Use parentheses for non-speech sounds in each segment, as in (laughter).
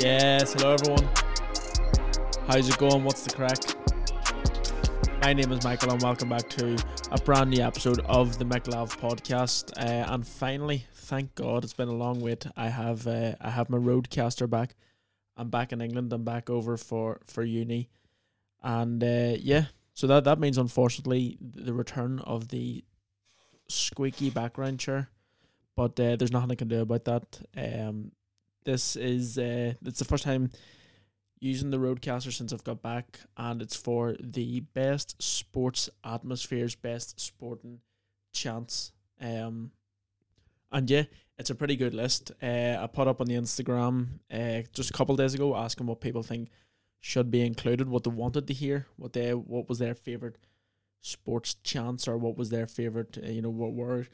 Yes, hello everyone. How's it going? What's the crack? My name is Michael, and welcome back to a brand new episode of the McLav podcast. Uh, and finally, thank God, it's been a long wait. I have uh, I have my RODECaster back. I'm back in England. I'm back over for for uni, and uh, yeah, so that that means unfortunately the return of the squeaky background chair, but uh, there's nothing I can do about that. Um, this is uh, it's the first time using the RODECaster since I've got back, and it's for the best sports atmospheres, best sporting chance. Um, and yeah, it's a pretty good list. Uh, I put up on the Instagram uh, just a couple days ago asking what people think should be included, what they wanted to hear, what they what was their favorite sports chants, or what was their favorite. Uh, you know, what were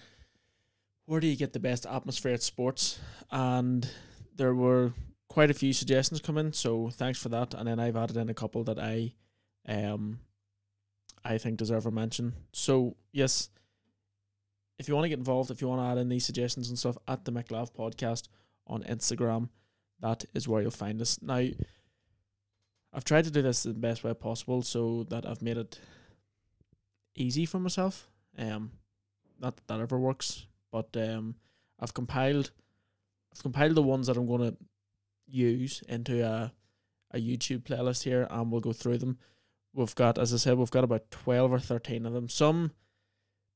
where do you get the best atmosphere at sports? And there were quite a few suggestions come in, so thanks for that. And then I've added in a couple that I um I think deserve a mention. So yes, if you want to get involved, if you want to add in these suggestions and stuff at the McLav podcast on Instagram, that is where you'll find us. Now I've tried to do this the best way possible so that I've made it easy for myself. Um not that that ever works, but um I've compiled I've compiled the ones that I'm gonna use into a a YouTube playlist here, and we'll go through them. We've got, as I said, we've got about twelve or thirteen of them. Some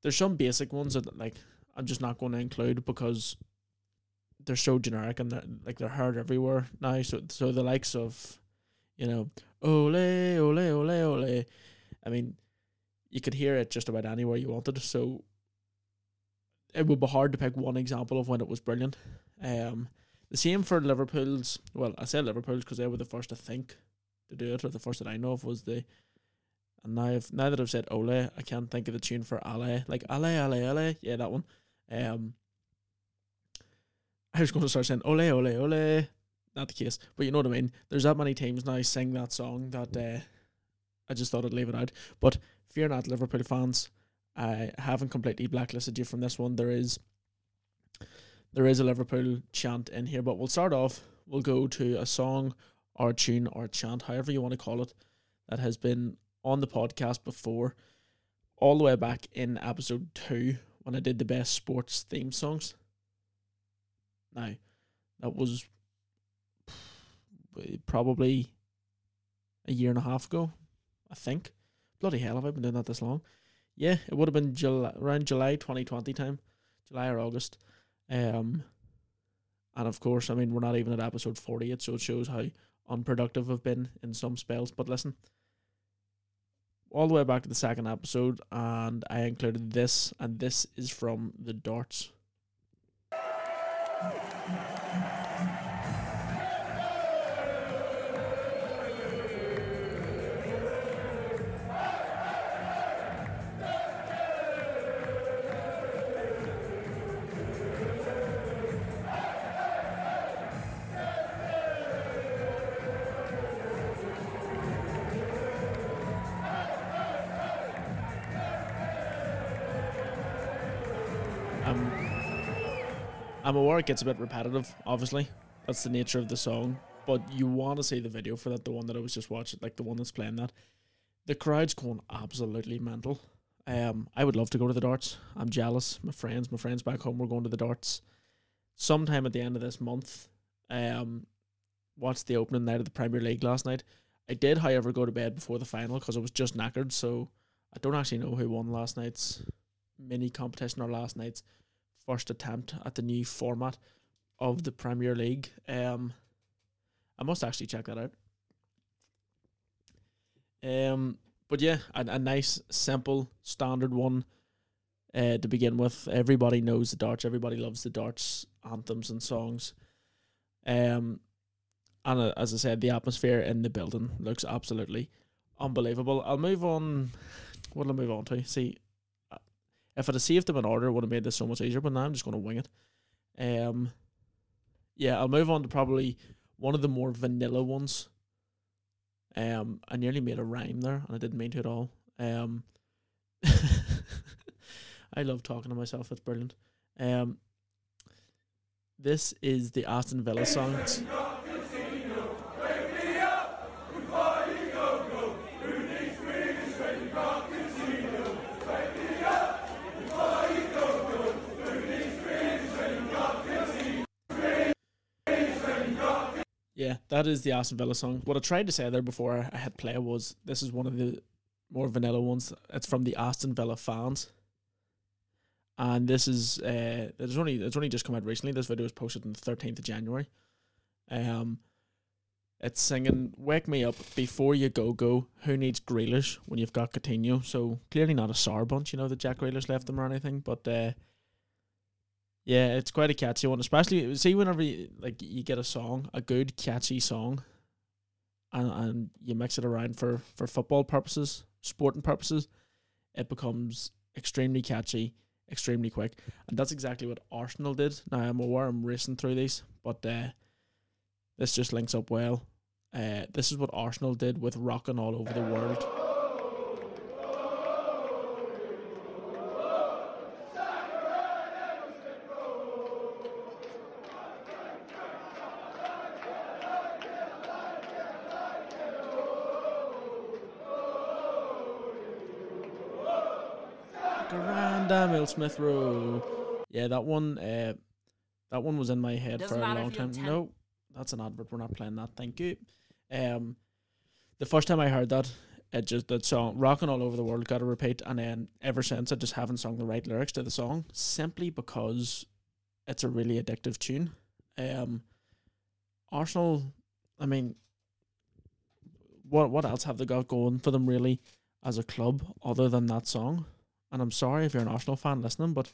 there's some basic ones that like I'm just not going to include because they're so generic and they're, like they're heard everywhere now. So so the likes of, you know, ole ole ole ole. I mean, you could hear it just about anywhere you wanted. So it would be hard to pick one example of when it was brilliant. Um, the same for Liverpool's. Well, I said Liverpool's because they were the first, I think, to do it, or the first that I know of was the. And now, I've, now that I've said Ole, I can't think of the tune for Ale. Like Ale, Ale, Ale. Yeah, that one. Um, I was going to start saying Ole, Ole, Ole. Not the case, but you know what I mean. There's that many teams now sing that song that uh, I just thought I'd leave it out. But fear not, Liverpool fans. I haven't completely blacklisted you from this one. There is there is a Liverpool chant in here, but we'll start off. We'll go to a song or a tune or a chant, however you want to call it, that has been on the podcast before, all the way back in episode two when I did the best sports theme songs. Now, that was probably a year and a half ago, I think. Bloody hell, have I been doing that this long? Yeah, it would have been July, around July 2020 time, July or August. Um, and of course, I mean, we're not even at episode 40 yet, so it shows how unproductive I've been in some spells. But listen, all the way back to the second episode, and I included this, and this is from the darts. I'm aware it gets a bit repetitive, obviously. That's the nature of the song. But you want to see the video for that, the one that I was just watching, like the one that's playing that. The crowd's going absolutely mental. Um, I would love to go to the darts. I'm jealous. My friends, my friends back home, were going to the darts. Sometime at the end of this month, um, watched the opening night of the Premier League last night. I did, however, go to bed before the final because I was just knackered. So I don't actually know who won last night's mini competition or last night's first attempt at the new format of the Premier League. Um, I must actually check that out. Um, but yeah, a, a nice, simple, standard one uh, to begin with. Everybody knows the darts. Everybody loves the darts anthems and songs. Um, and uh, as I said, the atmosphere in the building looks absolutely unbelievable. I'll move on. What'll I move on to? See, if I'd have saved them in order, it would have made this so much easier. But now I'm just going to wing it. Um, yeah, I'll move on to probably one of the more vanilla ones. Um, I nearly made a rhyme there, and I didn't mean to at all. Um, (laughs) I love talking to myself. It's brilliant. Um, This is the Aston Villa song. Yeah, that is the Aston Villa song. What I tried to say there before I hit play was this is one of the more vanilla ones. It's from the Aston Villa fans. And this is uh it's only it's only just come out recently. This video was posted on the thirteenth of January. Um it's singing Wake Me Up Before You Go Go. Who needs Grealish when you've got Coutinho? So clearly not a sour bunch, you know, that Jack Grealish left them or anything. But uh yeah, it's quite a catchy one, especially see whenever you, like you get a song, a good catchy song, and and you mix it around for for football purposes, sporting purposes, it becomes extremely catchy, extremely quick, and that's exactly what Arsenal did. Now I'm aware I'm racing through these, but uh, this just links up well. Uh, this is what Arsenal did with rocking all over the world. Smith Rowe. Yeah, that one. Uh, that one was in my head Doesn't for a long time. 10. No, that's an advert. We're not playing that. Thank you. Um, the first time I heard that, it just that song "Rocking All Over the World" got to repeat, and then ever since I just haven't sung the right lyrics to the song simply because it's a really addictive tune. Um, Arsenal, I mean, what what else have they got going for them really as a club other than that song? And I'm sorry if you're an Arsenal fan listening, but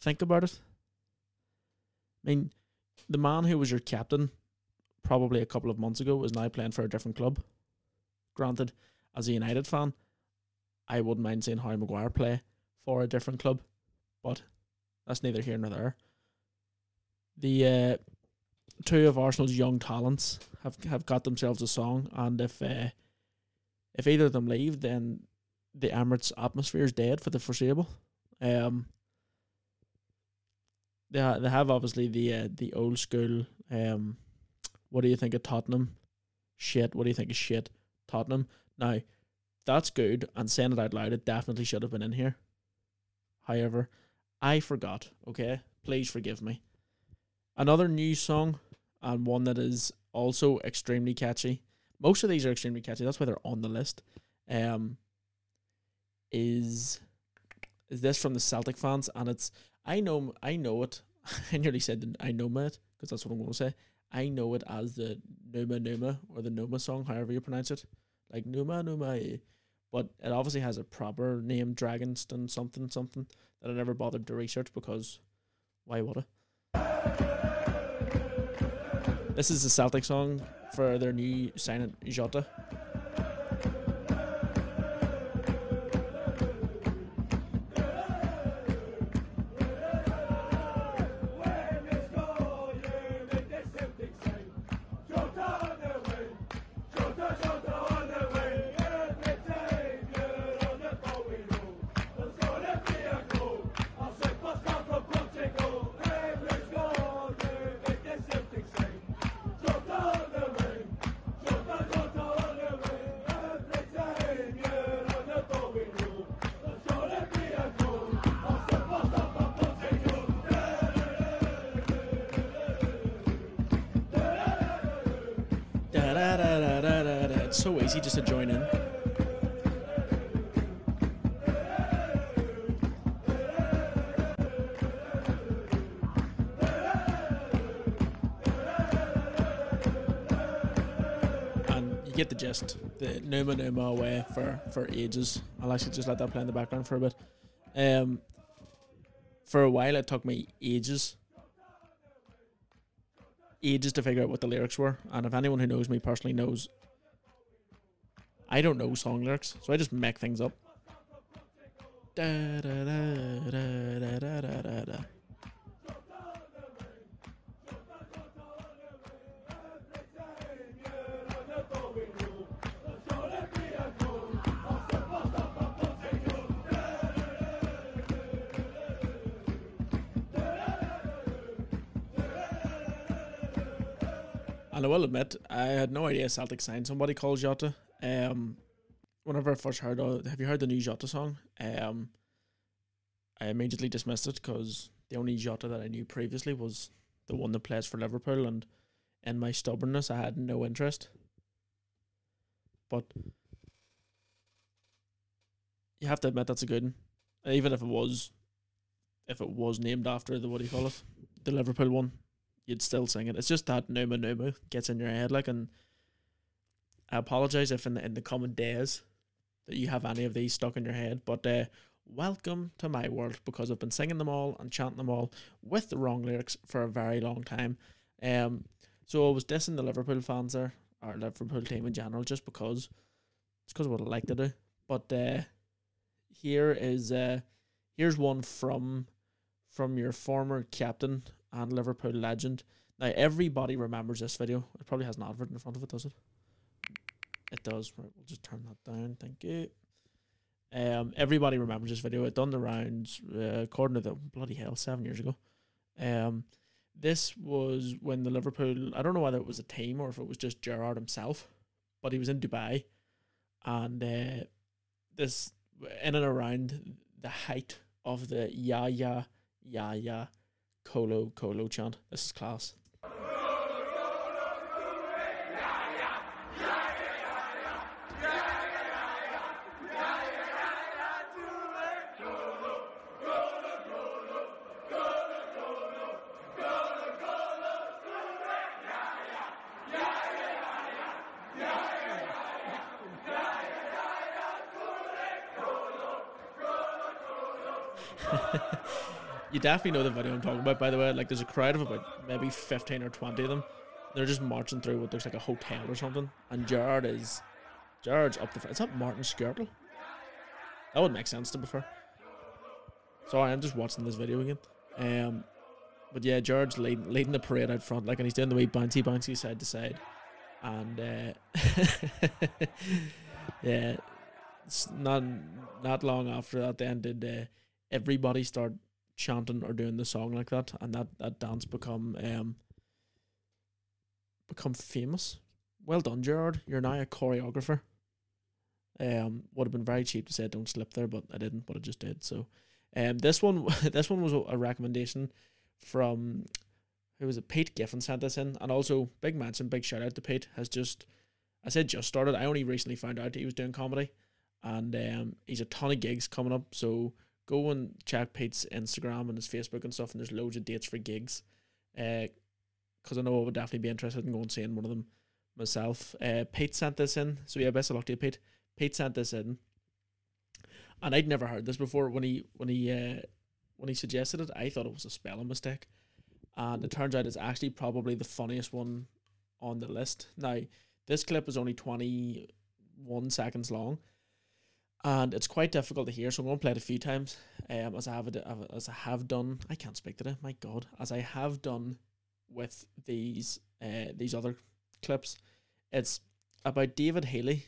think about it. I mean, the man who was your captain probably a couple of months ago is now playing for a different club. Granted, as a United fan, I wouldn't mind seeing Harry Maguire play for a different club, but that's neither here nor there. The uh, two of Arsenal's young talents have have got themselves a song, and if uh, if either of them leave, then the Emirates atmosphere is dead for the foreseeable. Um, they ha- they have obviously the uh, the old school. Um, what do you think of Tottenham? Shit. What do you think of shit? Tottenham. Now, that's good, and saying it out loud, it definitely should have been in here. However, I forgot. Okay, please forgive me. Another new song, and one that is also extremely catchy. Most of these are extremely catchy. That's why they're on the list. Um, is is this from the Celtic fans? And it's I know I know it. (laughs) I nearly said I know it because that's what I'm going to say. I know it as the Numa Numa or the Numa song, however you pronounce it, like Numa Numa. eh. But it obviously has a proper name, Dragonston something something that I never bothered to research because why would I? This is the Celtic song for their new signing Jota. Easy just to join in. And you get the gist. The Numa Numa away for, for ages. I'll actually just let that play in the background for a bit. Um, for a while, it took me ages ages to figure out what the lyrics were. And if anyone who knows me personally knows, I don't know song lyrics, so I just make things up. Da, da, da, And I will admit, I had no idea Celtic signed somebody called Jota. Um, whenever I first heard, have you heard the new Jota song? Um, I immediately dismissed it because the only Jota that I knew previously was the one that plays for Liverpool, and in my stubbornness, I had no interest. But you have to admit that's a good one. Even if it was, if it was named after the what do you call it, the Liverpool one, you'd still sing it. It's just that Numa Numa gets in your head, like, and I apologize if in the in the coming days that you have any of these stuck in your head, but uh, welcome to my world because I've been singing them all and chanting them all with the wrong lyrics for a very long time. Um, so I was dissing the Liverpool fans there, or Liverpool team in general, just because it's because what I like to do. But uh, here is uh, here's one from from your former captain and Liverpool legend. Now everybody remembers this video. It probably has an advert in front of it, does it? It does. Right, we'll just turn that down. Thank you. Um, everybody remembers this video. It done the rounds, uh, according to the bloody hell, seven years ago. Um, this was when the Liverpool. I don't know whether it was a team or if it was just Gerrard himself, but he was in Dubai, and uh, this in and around the height of the ya ya ya ya colo colo chant. This is class. Definitely know the video I'm talking about, by the way. Like, there's a crowd of about maybe 15 or 20 of them. They're just marching through what looks like a hotel or something. And Gerrard is. Gerrard's up the front. Is that Martin Skrtel? That would make sense to be fair. Sorry, I'm just watching this video again. Um, but yeah, Gerrard's leading, leading the parade out front, like, and he's doing the wee bouncy bouncy side to side. And uh, (laughs) yeah, it's not not long after that, then did uh, everybody start chanting or doing the song like that, and that that dance become um become famous. Well done, Gerrard. You're now a choreographer. Um, would have been very cheap to say don't slip there, but I didn't, but I just did. So, um, this one, (laughs) this one was a recommendation from who was it? Pete Giffen sent this in, and also big mention, big shout out to Pete. Has just, I said just started. I only recently found out he was doing comedy, and um, he's a ton of gigs coming up. So go and check Pete's Instagram and his Facebook and stuff, and there's loads of dates for gigs. Uh, because I know I would definitely be interested in going and seeing one of them myself. Uh, Pete sent this in, so yeah, best of luck to you, Pete. Pete sent this in, and I'd never heard this before. When he when he uh, when he suggested it, I thought it was a spelling mistake, and it turns out it's actually probably the funniest one on the list. Now, this clip is only twenty one seconds long, and it's quite difficult to hear. So I'm going to play it a few times, um, as I have as I have done. I can't speak today. My God, as I have done with these uh these other clips. It's about David Healy,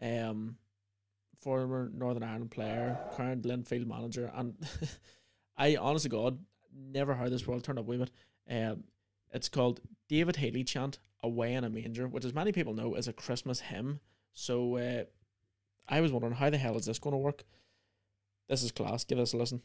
um, former Northern Ireland player, current Linfield manager, and (laughs) I honestly God never heard this world turn up with it. Um, it's called David Healy chant "Away in a Manger," which, as many people know, is a Christmas hymn. So. Uh, I was wondering how the hell is this going to work? This is class. Give this a listen.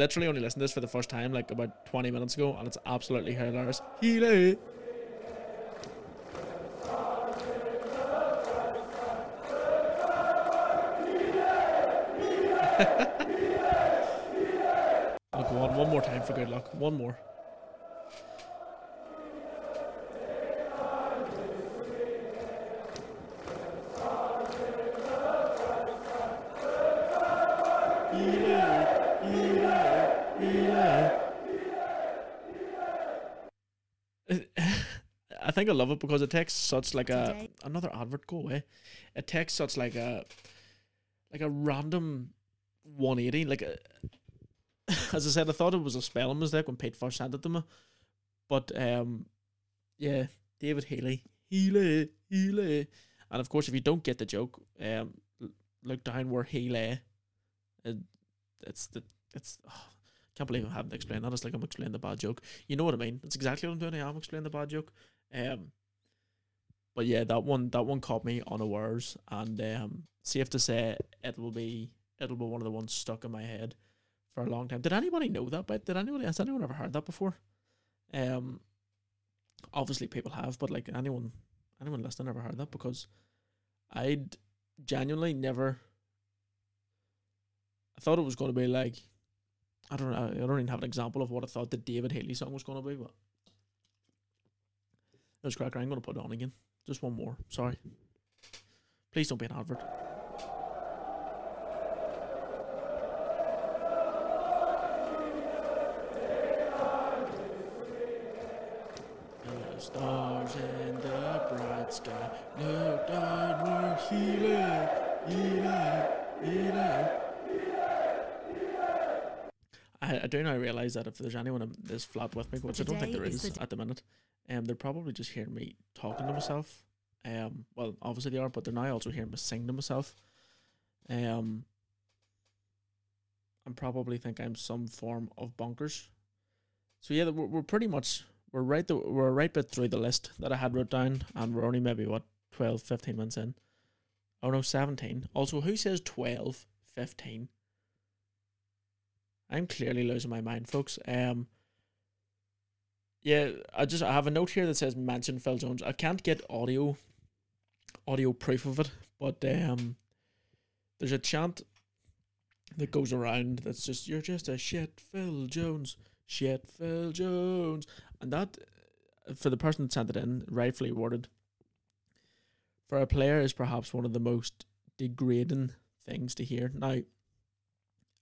Literally only listened to this for the first time like about twenty minutes ago, and it's absolutely hilarious. I'll go on one more time for good luck. One more. Think I love it because it takes such like a another advert go away. It takes such like a like a random 180. Like, uh, (laughs) as I said, I thought it was a spelling mistake when Pete first sent it to me. But, um, yeah, David Healy. Healy, Healy. And of course, if you don't get the joke, um, look down where Healy. It, it's the, it's, oh, can't believe I haven't explained that. It's like I'm explaining the bad joke. You know what I mean? It's exactly what I'm doing. I am explaining the bad joke. Um, but yeah, that one that one caught me unawares, and um, safe to say it will be it'll be one of the ones stuck in my head for a long time. Did anybody know that? But did anybody has anyone ever heard that before? Um, obviously people have, but like anyone anyone listening ever heard that because I'd genuinely never. I thought it was going to be like, I don't know. I don't even have an example of what I thought the David Healy song was going to be, but was cracker. I'm going to put it on again. Just one more. Sorry. Please don't be an advert. stars in the bright sky. Look down where he lay, he lay, he lay. I, I do now realise that if there's anyone in this flat with me, which I don't think there is, is the at the minute, um, they're probably just hearing me talking to myself. Um, well, obviously they are, but they're now also hearing me sing to myself. Um, and probably think I'm some form of bonkers. So yeah, we're, we're pretty much we're right the, we're right bit through the list that I had wrote down, and we're only maybe what 12, 15 minutes in. Oh no, seventeen. Also, who says 12, 15? I'm clearly losing my mind, folks. Um, yeah, I just I have a note here that says mention Phil Jones. I can't get audio audio proof of it, but um there's a chant that goes around that's just you're just a shit Phil Jones. Shit Phil Jones. And that for the person that sent it in, rightfully worded for a player is perhaps one of the most degrading things to hear. Now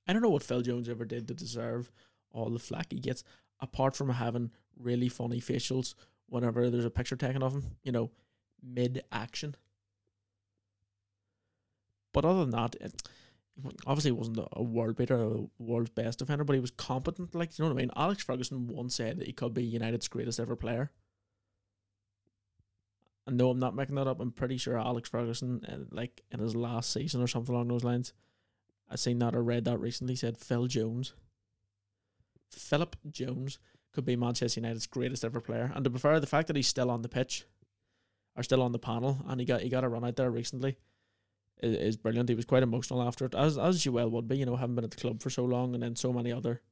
I don't know what Phil Jones ever did to deserve all the flack he gets apart from having really funny facials whenever there's a picture taken of him, you know, mid action. But other than that, it, obviously he wasn't a world beater, a world's best defender, but he was competent. Like, you know what I mean? Alex Ferguson once said that he could be United's greatest ever player. And no, I'm not making that up. I'm pretty sure Alex Ferguson, uh, like in his last season or something along those lines, I seen that or read that recently. Said Phil Jones Philip Jones could be Manchester United's greatest ever player. And to be fair, the fact that he's still on the pitch or still on the panel and he got he got a run out there recently is, is brilliant. He was quite emotional after it, as as you well would be, you know, having been at the club for so long and then so many other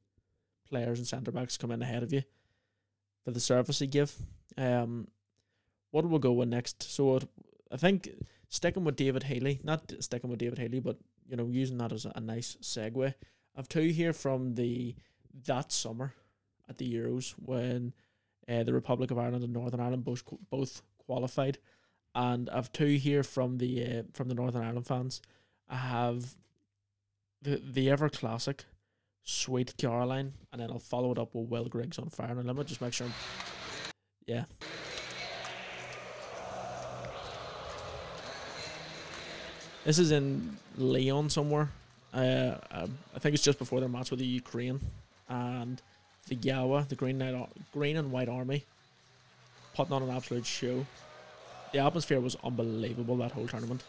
players and centre backs come in ahead of you for the service he give. Um what will go with next? So it, I think sticking with David Healy, not sticking with David Healy, but you know, using that as a, a nice segue. I've two here from the that summer at the Euros when uh, the Republic of Ireland and Northern Ireland both both qualified, and I've two here from the uh, from the Northern Ireland fans. I have the the ever classic Sweet Caroline, and then I'll follow it up with Will Griggs on fire. And let me just make sure. I'm, yeah. This is in Lyon somewhere. Uh, I think it's just before their match with the Ukraine and the GAWA, the Green, Knight, Green and White Army, putting on an absolute show. The atmosphere was unbelievable that whole tournament.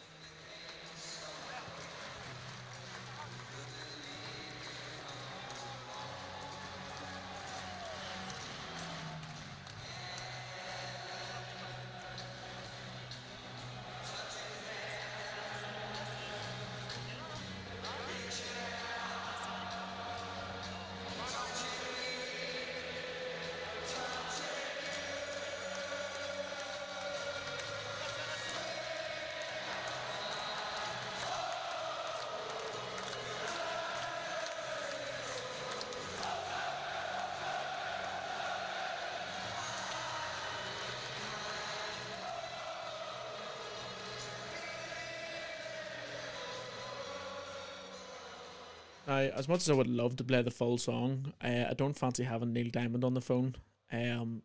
Now, as much as I would love to play the full song, uh, I don't fancy having Neil Diamond on the phone, um,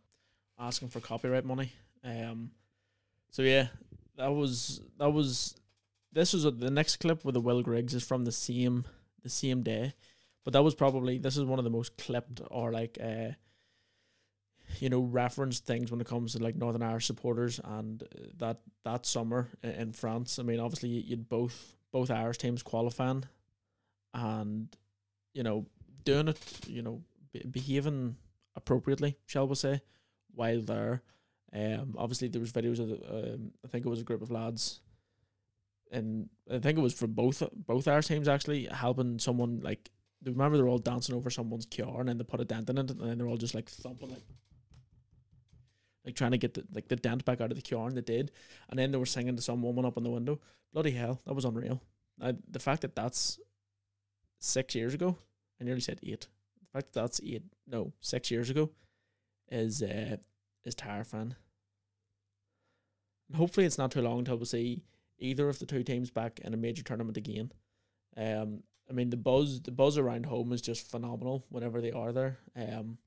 asking for copyright money. Um, so yeah, that was that was. This was a, the next clip with the Will Griggs is from the same the same day. But that was probably this is one of the most clipped or like uh you know referenced things when it comes to like Northern Irish supporters and uh, that that summer in France. I mean, obviously you'd both both Irish teams qualifying, and you know doing it, you know behaving appropriately, shall we say, while there. Um, obviously there was videos of the, um, I think it was a group of lads, and I think it was from both both our teams actually helping someone like. Remember they're all dancing over someone's car and then they put a dent in it and then they're all just like thumping like like trying to get the like the dent back out of the car and they did and then they were singing to some woman up in the window bloody hell that was unreal I, the fact that that's six years ago I nearly said eight. The fact that that's eight. No six years ago is uh is terrifying and hopefully it's not too long until we see either of the two teams back in a major tournament again. Um I mean the buzz the buzz around home is just phenomenal whenever they are there. Um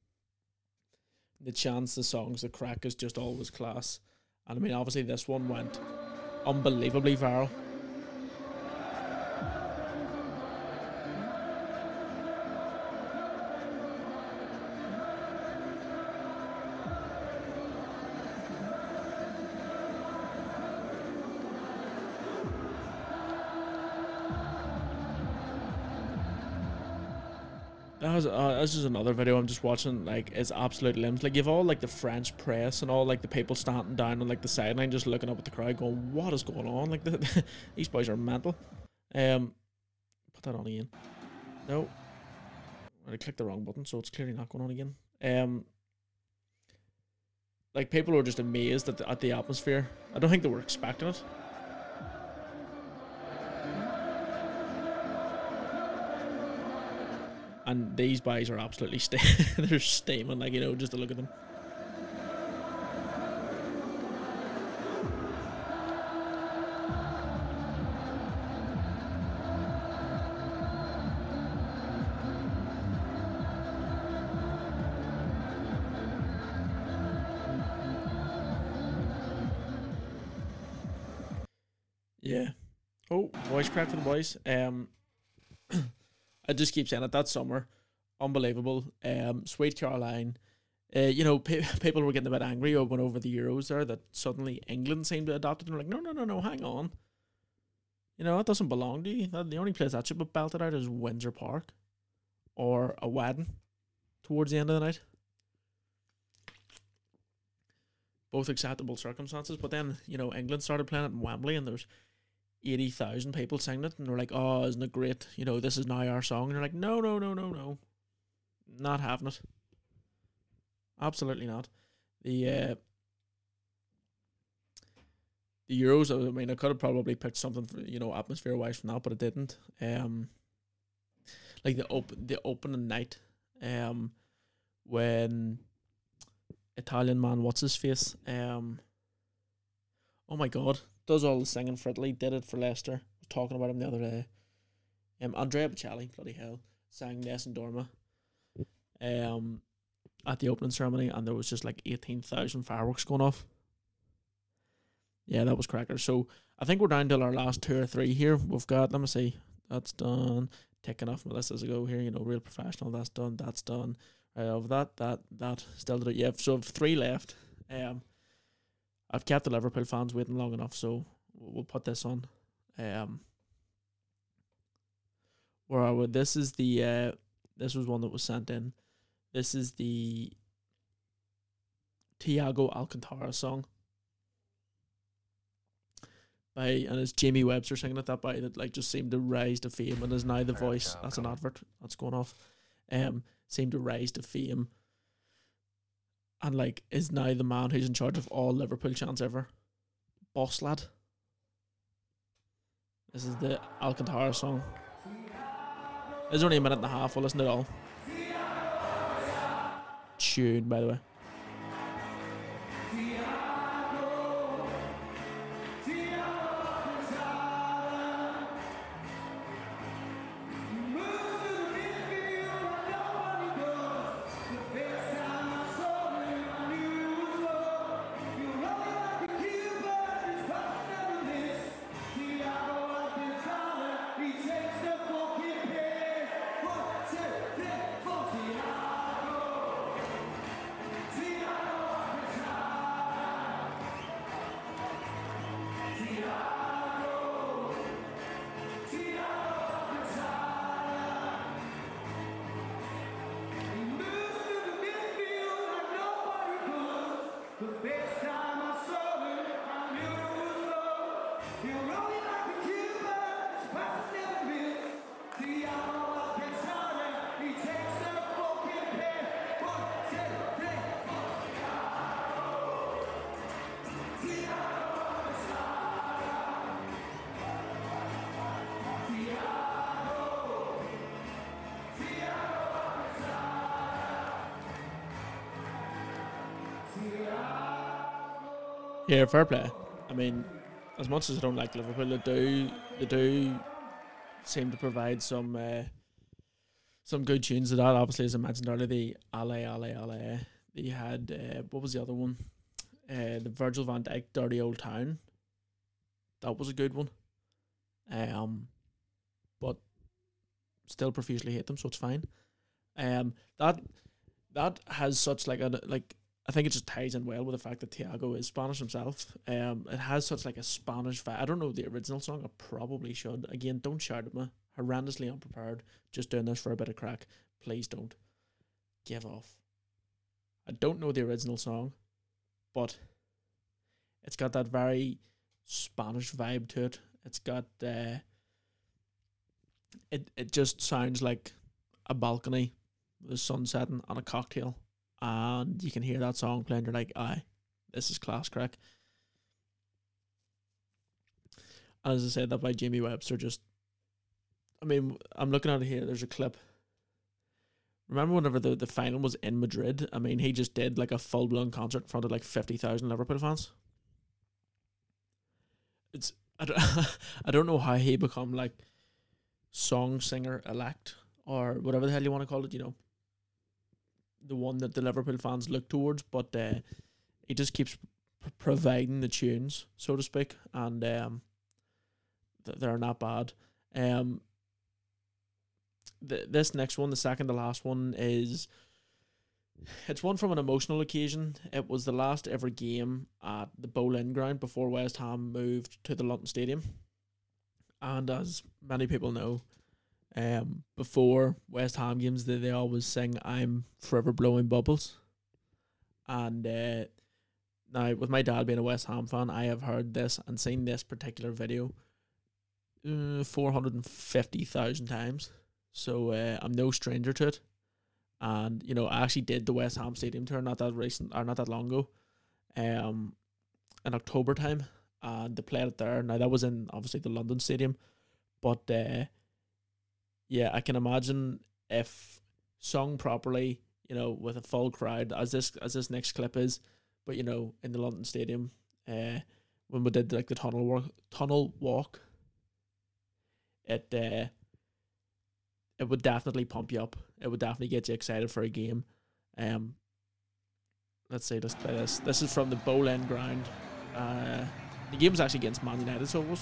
the chants, the songs, the crack is just always class. And I mean, obviously, this one went unbelievably viral. This is another video I'm just watching. Like, it's absolute limbs. Like, you've all like the French press and all like the people standing down on like the sideline, just looking up at the crowd, going, "What is going on?" Like, the, (laughs) these boys are mental. Um, put that on again. No, I clicked the wrong button, so it's clearly not going on again. Um, like people were just amazed at the, at the atmosphere. I don't think they were expecting it. And these guys are absolutely st- (laughs) they're steaming like you know just to look at them. Yeah. Oh voice crack for the boys um I just keep saying it. That summer, unbelievable. Um, Sweet Caroline. Uh, you know, pe- (laughs) people were getting a bit angry over over the Euros there that suddenly England seemed to adopt it. And like, no, no, no, no, hang on. You know, that doesn't belong to you. The only place that should be belted out is Windsor Park or a wedding towards the end of the night. Both acceptable circumstances. But then, you know, England started playing it in Wembley and there's 80,000 people singing it and they're like, oh, isn't it great? You know, this is now our song. And you're like, no, no, no, no, no. Not having it. Absolutely not. The uh, the Euros, I mean, I could have probably picked something, for, you know, atmosphere wise from that, but I didn't. Um, like the open the opening night, um, when Italian man, what's his face? Um, oh my god, does all the singing for Italy, did it for Leicester. Was talking about him the other day. Um, Andrea Bocelli, bloody hell, sang Nessun Dorma. Um, at the opening ceremony, and there was just like eighteen thousand fireworks going off. Yeah, that was cracker. So I think we're down to our last two or three here. We've got, let me see, that's done. Taking off my list as I go here, you know, real professional, that's done, that's done. Right, of that, that, that, still did it. Yeah, so I've three left. Um, I've kept the Liverpool fans waiting long enough, so we'll put this on. Um, where are we? This is the uh, this was one that was sent in. This is the Thiago Alcantara song by and it's Jamie Webster singing it that by that like just seemed to rise to fame and is now the voice. That's an advert that's going off. Um, seemed to rise to fame and like is now the man who's in charge of all Liverpool chants ever. Boss lad. This is the Alcantara song. It's only a minute and a half. We'll listen to it all. Tune, by the way. Yeah, fair play. I mean, as much as I don't like Liverpool, they do they do seem to provide some uh, some good tunes to that. Obviously, as I mentioned earlier, the Ale Ale Ale. They had uh, what was the other one? Uh, the Virgil Van Dijk Dirty Old Town. That was a good one. Um, but still profusely hate them, so it's fine. Um, that that has such like a like I think it just ties in well with the fact that Thiago is Spanish himself. Um, it has such like a Spanish vibe. I don't know the original song. I probably should. Again, don't shout at me. Horrendously unprepared. Just doing this for a bit of crack. Please don't. Give off. I don't know the original song, but it's got that very Spanish vibe to it. It's got uh, it. It just sounds like a balcony, the sun setting on a cocktail and you can hear that song playing. You're like, aye, this is class crack. As I said, that by Jamie Webster just, I mean, I'm looking at it here. There's a clip. Remember whenever the, the final was in Madrid? I mean, he just did like a full blown concert in front of like 50,000 Liverpool fans. It's, I don't, (laughs) I don't know how he become like song singer elect or whatever the hell you want to call it, you know the one that the Liverpool fans look towards, but uh, he just keeps providing the tunes, so to speak, and um, th- they're not bad. Um, th- this next one, the second to last one, is it's one from an emotional occasion. It was the last ever game at the Boleyn ground before West Ham moved to the London Stadium, and as many people know, um, before West Ham games, they, they always sing "I'm forever blowing bubbles," and uh, now with my dad being a West Ham fan, I have heard this and seen this particular video uh, four hundred and fifty thousand times. So uh, I'm no stranger to it, and you know I actually did the West Ham Stadium tour not that recent or not that long ago, um, in October time, and they played it there. Now that was in obviously the London Stadium, but uh, yeah, I can imagine if sung properly, you know, with a full crowd, as this as this next clip is, but you know, in the London Stadium, uh, when we did like the tunnel walk, tunnel walk, it uh, it would definitely pump you up. It would definitely get you excited for a game. Um, let's say let's play this. This is from the Boleyn ground. Uh, the game was actually against Man United, so it was.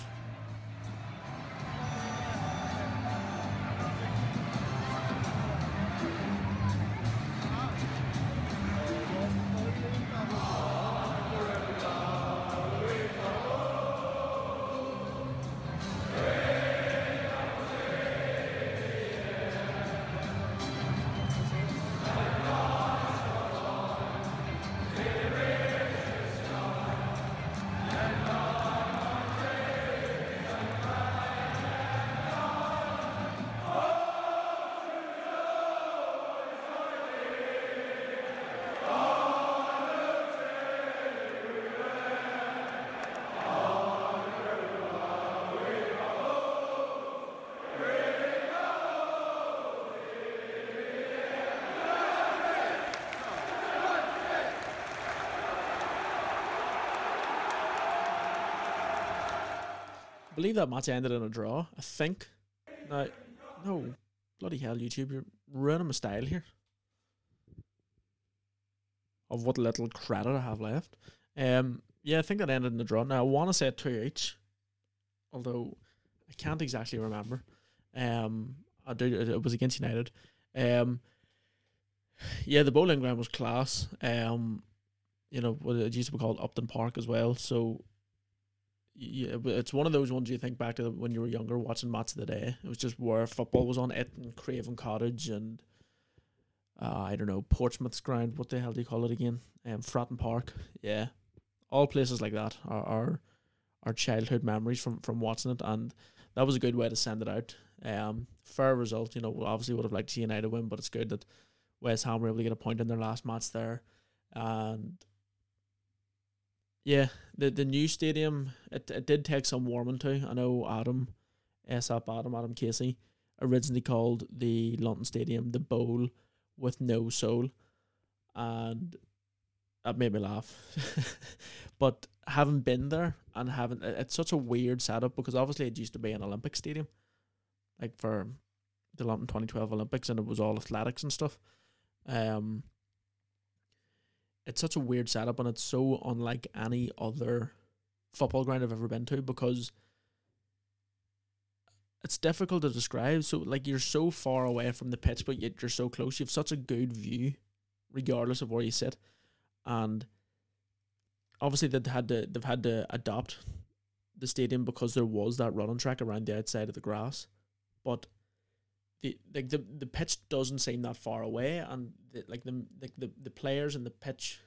I believe that match ended in a draw. I think. Now, no, bloody hell, YouTube, you're ruining my style here. Of what little credit I have left. Um, yeah, I think that ended in a draw. Now I want to say two each, although I can't exactly remember. Um, I do. It was against United. Um, yeah, the Boleyn ground was class. Um, you know, what it used to be called Upton Park as well. So yeah, it's one of those ones you think back to when you were younger watching Match of the Day. It was just where football was on it and Craven Cottage and uh, I don't know Portsmouth's ground. What the hell do you call it again? Um, Fratton Park. Yeah, all places like that are are, childhood memories from from watching it, and that was a good way to send it out. Um, fair result. You know, obviously would have liked to United win, but it's good that West Ham were able to get a point in their last match there, and yeah, the the new stadium it, it did take some warming to. I know Adam, ASAP Adam, Adam Casey, originally called the London Stadium the bowl with no soul, and that made me laugh. (laughs) but having been there and having it's such a weird setup because obviously it used to be an Olympic stadium, like for the London 2012 Olympics, and it was all athletics and stuff. Um, it's such a weird setup, and it's so unlike any other football ground I've ever been to because it's difficult to describe. So like you're so far away from the pitch, but yet you're so close. You have such a good view, regardless of where you sit, and obviously they've had to they've had to adopt the stadium because there was that running track around the outside of the grass, but the like the, the pitch doesn't seem that far away, and the, like the like the, the players and the pitch.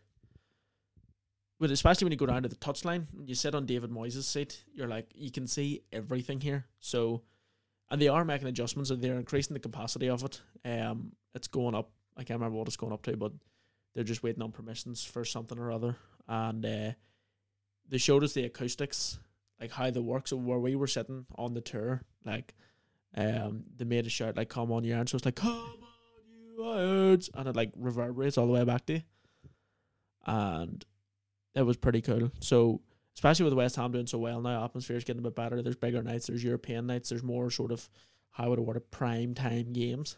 But especially when you go down to the touchline, you sit on David Moyes' seat, you're like you can see everything here. So and they are making adjustments and they're increasing the capacity of it. Um, it's going up. I can't remember what it's going up to, but they're just waiting on permissions for something or other. And uh, they showed us the acoustics, like how they work. So where we were sitting on the tour, like um, they made a shout like "Come on, you So it's like "Come on, you Irons," and it like reverberates all the way back to you. And it was pretty cool. So especially with West Ham doing so well now, atmosphere's getting a bit better. There's bigger nights, there's European nights, there's more sort of how would word prime time games.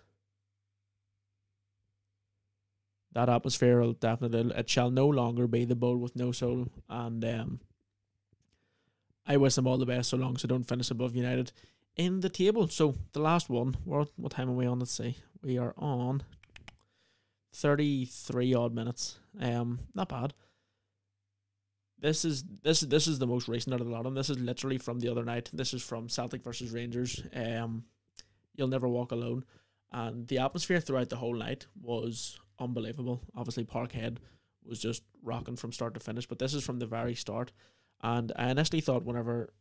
That atmosphere will definitely it shall no longer be the bull with no soul. And um I wish them all the best so long so don't finish above United in the table. So the last one, what what time are we on? Let's see. We are on thirty three odd minutes. Um not bad. This is this this is the most recent out of the lot, and this is literally from the other night. This is from Celtic versus Rangers. Um, you'll never walk alone, and the atmosphere throughout the whole night was unbelievable. Obviously, Parkhead was just rocking from start to finish, but this is from the very start. And I initially thought whenever,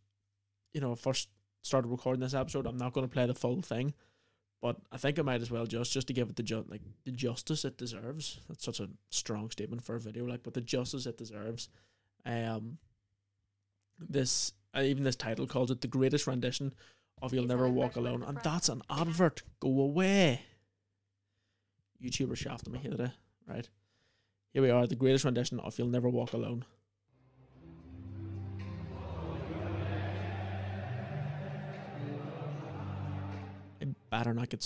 you know, first started recording this episode, I'm not going to play the full thing, but I think I might as well just just to give it the ju- like the justice it deserves. That's such a strong statement for a video, like, but the justice it deserves. Um, this uh, even this title calls it the greatest rendition of "You'll Never Walk Alone," and that's an advert. Go away. YouTuber shafted me here today. Right, here we are, the greatest rendition of "You'll Never Walk Alone." I better not get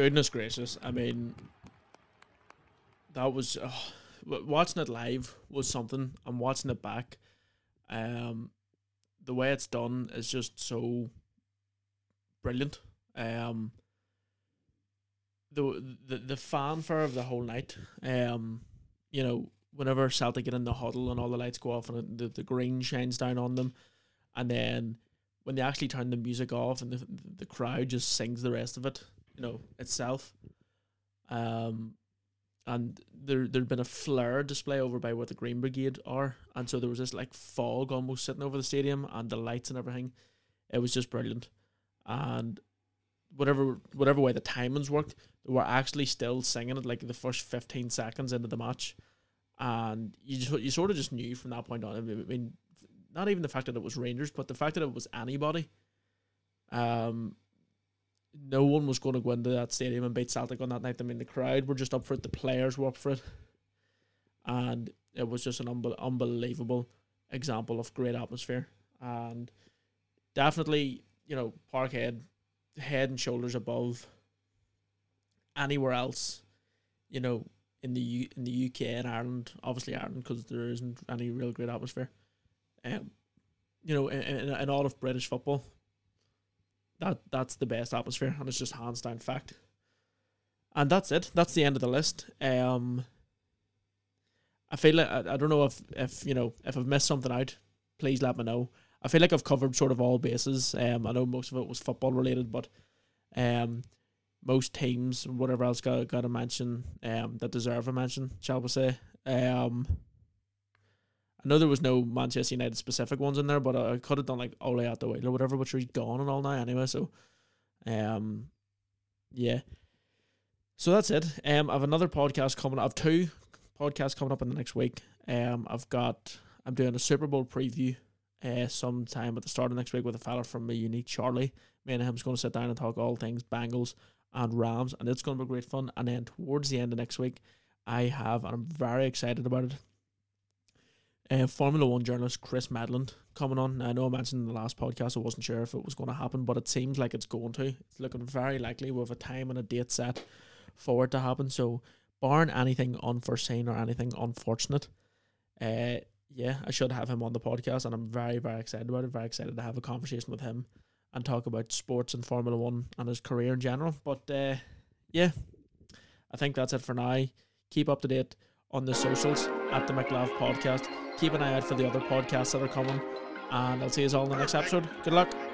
Goodness gracious! I mean, that was oh, watching it live was something. I'm watching it back. Um, the way it's done is just so brilliant. Um, the the the fanfare of the whole night. Um, you know, whenever Celtic get in the huddle and all the lights go off and the the green shines down on them, and then when they actually turn the music off and the the crowd just sings the rest of it, you know itself. Um, and there there'd been a flare display over by where the Green Brigade are, and so there was this like fog almost sitting over the stadium and the lights and everything. It was just brilliant, and whatever whatever way the timings worked, they were actually still singing it like the first fifteen seconds into the match, and you just, you sort of just knew from that point on. I mean, not even the fact that it was Rangers, but the fact that it was anybody. Um, no one was going to go into that stadium and beat Celtic on that night. I mean, the crowd were just up for it, the players were up for it, and it was just an unbe- unbelievable example of great atmosphere. And definitely, you know, Parkhead, head and shoulders above anywhere else, you know, in the U- in the UK and Ireland. Obviously, Ireland because there isn't any real great atmosphere. Um, you know, in, in, in all of British football, that that's the best atmosphere, and it's just hands down fact. And that's it. That's the end of the list. Um, I feel like I, I don't know if if you know if I've missed something out. Please let me know. I feel like I've covered sort of all bases. Um, I know most of it was football related, but um, most teams, whatever else, got got a mention. Um, that deserve a mention, shall we say? Um. I know there was no Manchester United specific ones in there, but I could have done like Ole at the wheel or whatever, but he's gone and all now anyway. So, um, yeah. So that's it. Um, I have another podcast coming. I have two podcasts coming up in the next week. Um, I've got I'm doing a Super Bowl preview. Uh, sometime at the start of next week with a fella from a unique Charlie. Me and him's going to sit down and talk all things Bengals and Rams, and it's going to be great fun. And then towards the end of next week, I have, and I'm very excited about it uh, Formula One journalist Chris Medland coming on. I know I mentioned in the last podcast I wasn't sure if it was going to happen, but it seems like it's going to. It's looking very likely with a time and a date set for it to happen. So, barring anything unforeseen or anything unfortunate, uh, yeah, I should have him on the podcast, and I'm very, very excited about it. Very excited to have a conversation with him and talk about sports and Formula One and his career in general. But uh, yeah, I think that's it for now. Keep up to date on the socials at the McLav Podcast. Keep an eye out for the other podcasts that are coming, and I'll see you all in the next episode. Good luck.